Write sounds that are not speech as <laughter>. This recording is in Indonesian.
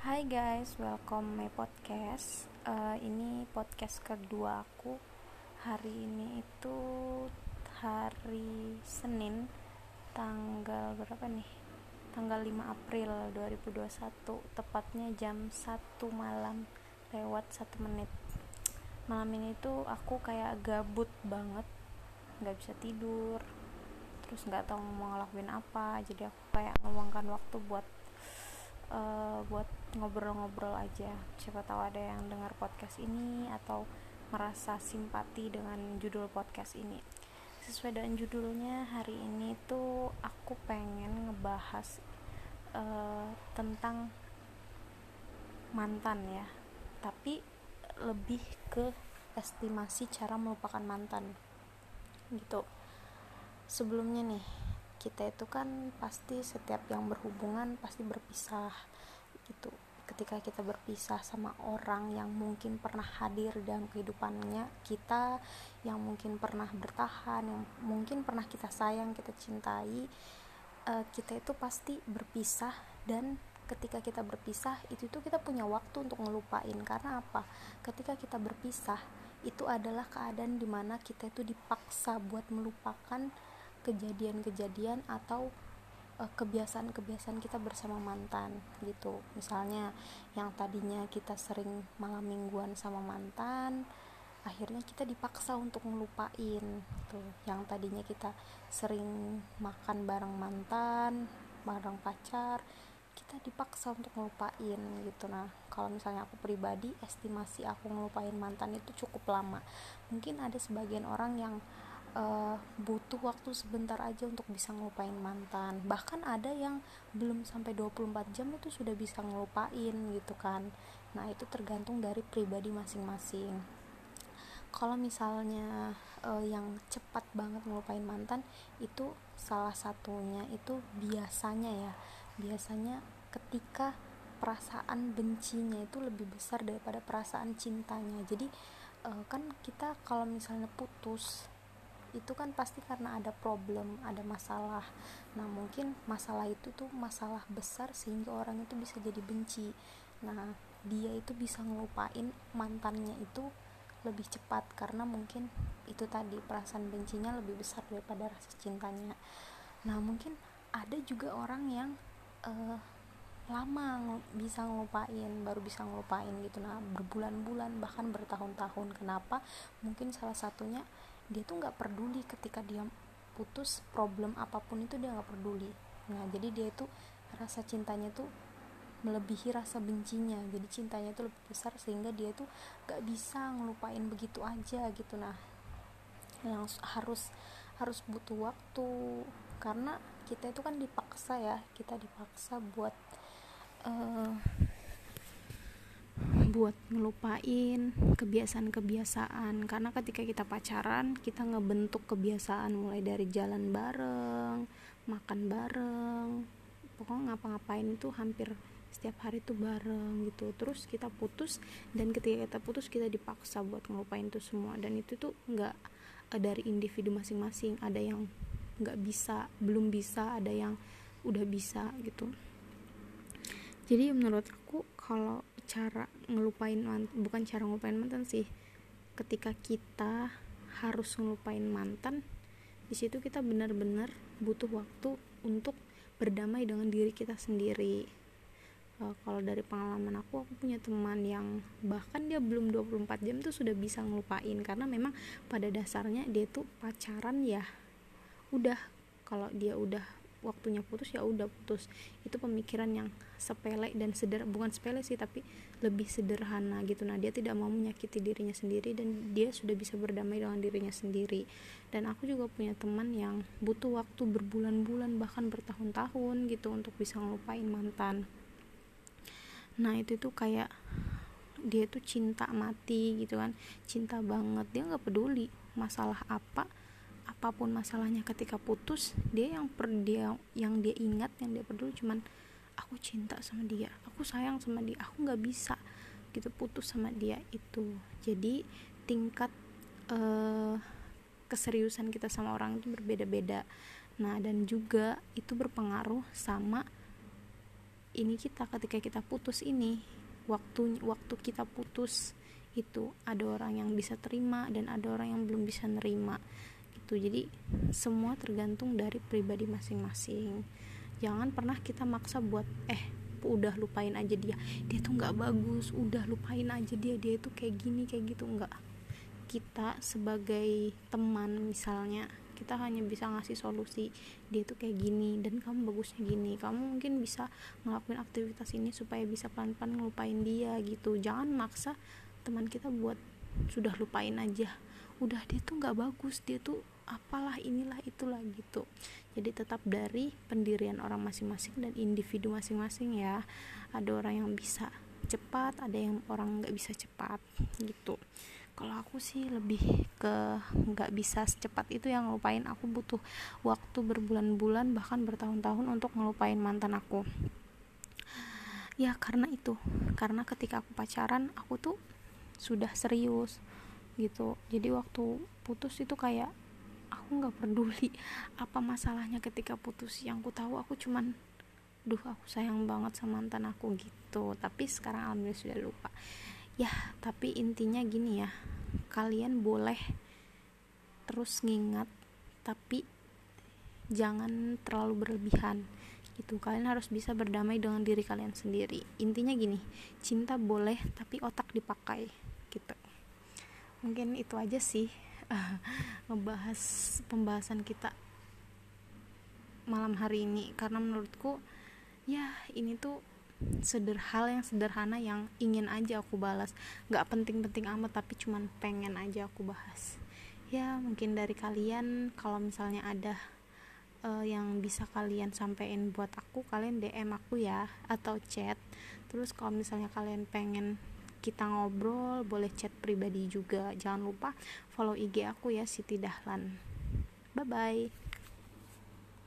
Hai guys, welcome my podcast. Uh, ini podcast kedua aku. Hari ini itu hari Senin, tanggal berapa nih? Tanggal 5 April 2021, tepatnya jam 1 malam lewat 1 menit. Malam ini tuh aku kayak gabut banget, nggak bisa tidur, terus nggak tahu mau ngelakuin apa, jadi aku kayak meluangkan waktu buat uh, buat ngobrol-ngobrol aja. Siapa tahu ada yang dengar podcast ini atau merasa simpati dengan judul podcast ini. Sesuai dengan judulnya hari ini tuh aku pengen ngebahas uh, tentang mantan ya. Tapi lebih ke estimasi cara melupakan mantan. Gitu sebelumnya nih kita itu kan pasti setiap yang berhubungan pasti berpisah gitu. Ketika kita berpisah sama orang yang mungkin pernah hadir dalam kehidupannya kita yang mungkin pernah bertahan yang mungkin pernah kita sayang kita cintai uh, kita itu pasti berpisah. Dan ketika kita berpisah itu tuh kita punya waktu untuk ngelupain. Karena apa? Ketika kita berpisah itu adalah keadaan di mana kita itu dipaksa buat melupakan kejadian-kejadian atau uh, kebiasaan-kebiasaan kita bersama mantan gitu. Misalnya yang tadinya kita sering malam mingguan sama mantan akhirnya kita dipaksa untuk ngelupain tuh yang tadinya kita sering makan bareng mantan bareng pacar kita dipaksa untuk ngelupain gitu. Nah kalau misalnya aku pribadi estimasi aku ngelupain mantan itu cukup lama. Mungkin ada sebagian orang yang uh, butuh waktu sebentar aja untuk bisa ngelupain mantan. Bahkan ada yang belum sampai 24 jam itu sudah bisa ngelupain gitu kan. Nah itu tergantung dari pribadi masing-masing. Kalau misalnya uh, yang cepat banget ngelupain mantan itu salah satunya itu biasanya ya. Biasanya ketika perasaan bencinya itu lebih besar daripada perasaan cintanya. Jadi uh, kan kita kalau misalnya putus itu kan pasti karena ada problem ada masalah. Nah mungkin masalah itu tuh masalah besar sehingga orang itu bisa jadi benci. Nah dia itu bisa ngelupain mantannya itu lebih cepat karena mungkin itu tadi perasaan bencinya lebih besar daripada rasa cintanya. Nah mungkin ada juga orang yang uh, lama bisa ngelupain baru bisa ngelupain gitu. Nah berbulan-bulan bahkan bertahun-tahun. Kenapa? Mungkin salah satunya dia tuh nggak peduli ketika dia putus problem apa pun itu dia nggak peduli. Nah jadi dia itu rasa cintanya tuh melebihi rasa bencinya. Jadi cintanya itu lebih besar sehingga dia tuh gak bisa ngelupain begitu aja gitu. Nah yang harus harus butuh waktu karena kita itu kan dipaksa ya. Kita dipaksa buat uh, buat ngelupain kebiasaan-kebiasaan. Karena ketika kita pacaran kita ngebentuk kebiasaan mulai dari jalan bareng makan bareng pokoknya ngapa-ngapain itu hampir setiap hari itu bareng gitu. Terus kita putus dan ketika kita putus kita dipaksa buat ngelupain itu semua. Dan itu tuh nggak eh, dari individu masing-masing. Ada yang nggak bisa belum bisa ada yang udah bisa gitu jadi menurut aku kalau cara ngelupain mantan bukan cara ngelupain mantan sih. Ketika kita harus ngelupain mantan di situ kita benar-benar butuh waktu untuk berdamai dengan diri kita sendiri. Uh, kalau dari pengalaman aku aku punya teman yang bahkan dia belum 24 jam tuh sudah bisa ngelupain. Karena memang pada dasarnya dia tuh pacaran ya. Udah kalau dia udah waktunya putus ya udah putus. Itu pemikiran yang sepele dan seder bukan sepele sih tapi lebih sederhana gitu. Nah dia tidak mau menyakiti dirinya sendiri dan dia sudah bisa berdamai dengan dirinya sendiri. Dan aku juga punya teman yang butuh waktu berbulan-bulan bahkan bertahun-tahun gitu untuk bisa ngelupain mantan. Nah itu tuh kayak dia tuh cinta mati gitu kan. Cinta banget. Dia nggak peduli masalah apa apa pun masalahnya ketika putus dia yang per dia yang dia ingat yang dia peduli cuman aku cinta sama dia aku sayang sama dia aku nggak bisa gitu putus sama dia itu. Jadi tingkat uh, keseriusan kita sama orang itu berbeda-beda. Nah dan juga itu berpengaruh sama ini kita ketika kita putus ini waktu waktu kita putus itu ada orang yang bisa terima dan ada orang yang belum bisa nerima gitu. Jadi semua tergantung dari pribadi masing-masing. Jangan pernah kita maksa buat eh udah lupain aja dia. Dia tuh nggak bagus. Udah lupain aja dia. Dia itu kayak gini kayak gitu. Nggak. Kita sebagai teman misalnya kita hanya bisa ngasih solusi dia tuh kayak gini dan kamu bagusnya gini. Kamu mungkin bisa ngelakuin aktivitas ini supaya bisa pelan-pelan ngelupain dia gitu. Jangan maksa teman kita buat sudah lupain aja udah dia tuh nggak bagus dia tuh apalah inilah itulah gitu. Jadi tetap dari pendirian orang masing-masing dan individu masing-masing ya. Ada orang yang bisa cepat ada yang orang nggak bisa cepat gitu. Kalau aku sih lebih ke nggak bisa secepat itu yang ngelupain. Aku butuh waktu berbulan-bulan bahkan bertahun-tahun untuk ngelupain mantan aku. Ya karena itu. Karena ketika aku pacaran aku tuh sudah serius gitu. Jadi waktu putus itu kayak aku nggak peduli apa masalahnya ketika putus. Yang ku tahu aku cuman duh aku sayang banget sama mantan aku gitu. Tapi sekarang alhamdulillah sudah lupa. Ya tapi intinya gini ya kalian boleh terus ngingat tapi jangan terlalu berlebihan gitu. Kalian harus bisa berdamai dengan diri kalian sendiri. Intinya gini cinta boleh tapi otak dipakai gitu mungkin itu aja sih <laughs> ngebahas pembahasan kita malam hari ini. Karena menurutku ya ini tuh sederhana yang sederhana yang ingin aja aku balas. Nggak penting-penting amat tapi cuman pengen aja aku bahas. Ya mungkin dari kalian kalau misalnya ada uh, yang bisa kalian sampein buat aku kalian DM aku ya atau chat. Terus kalau misalnya kalian pengen kita ngobrol boleh chat pribadi juga. Jangan lupa follow IG aku ya Siti Dahlan. Bye bye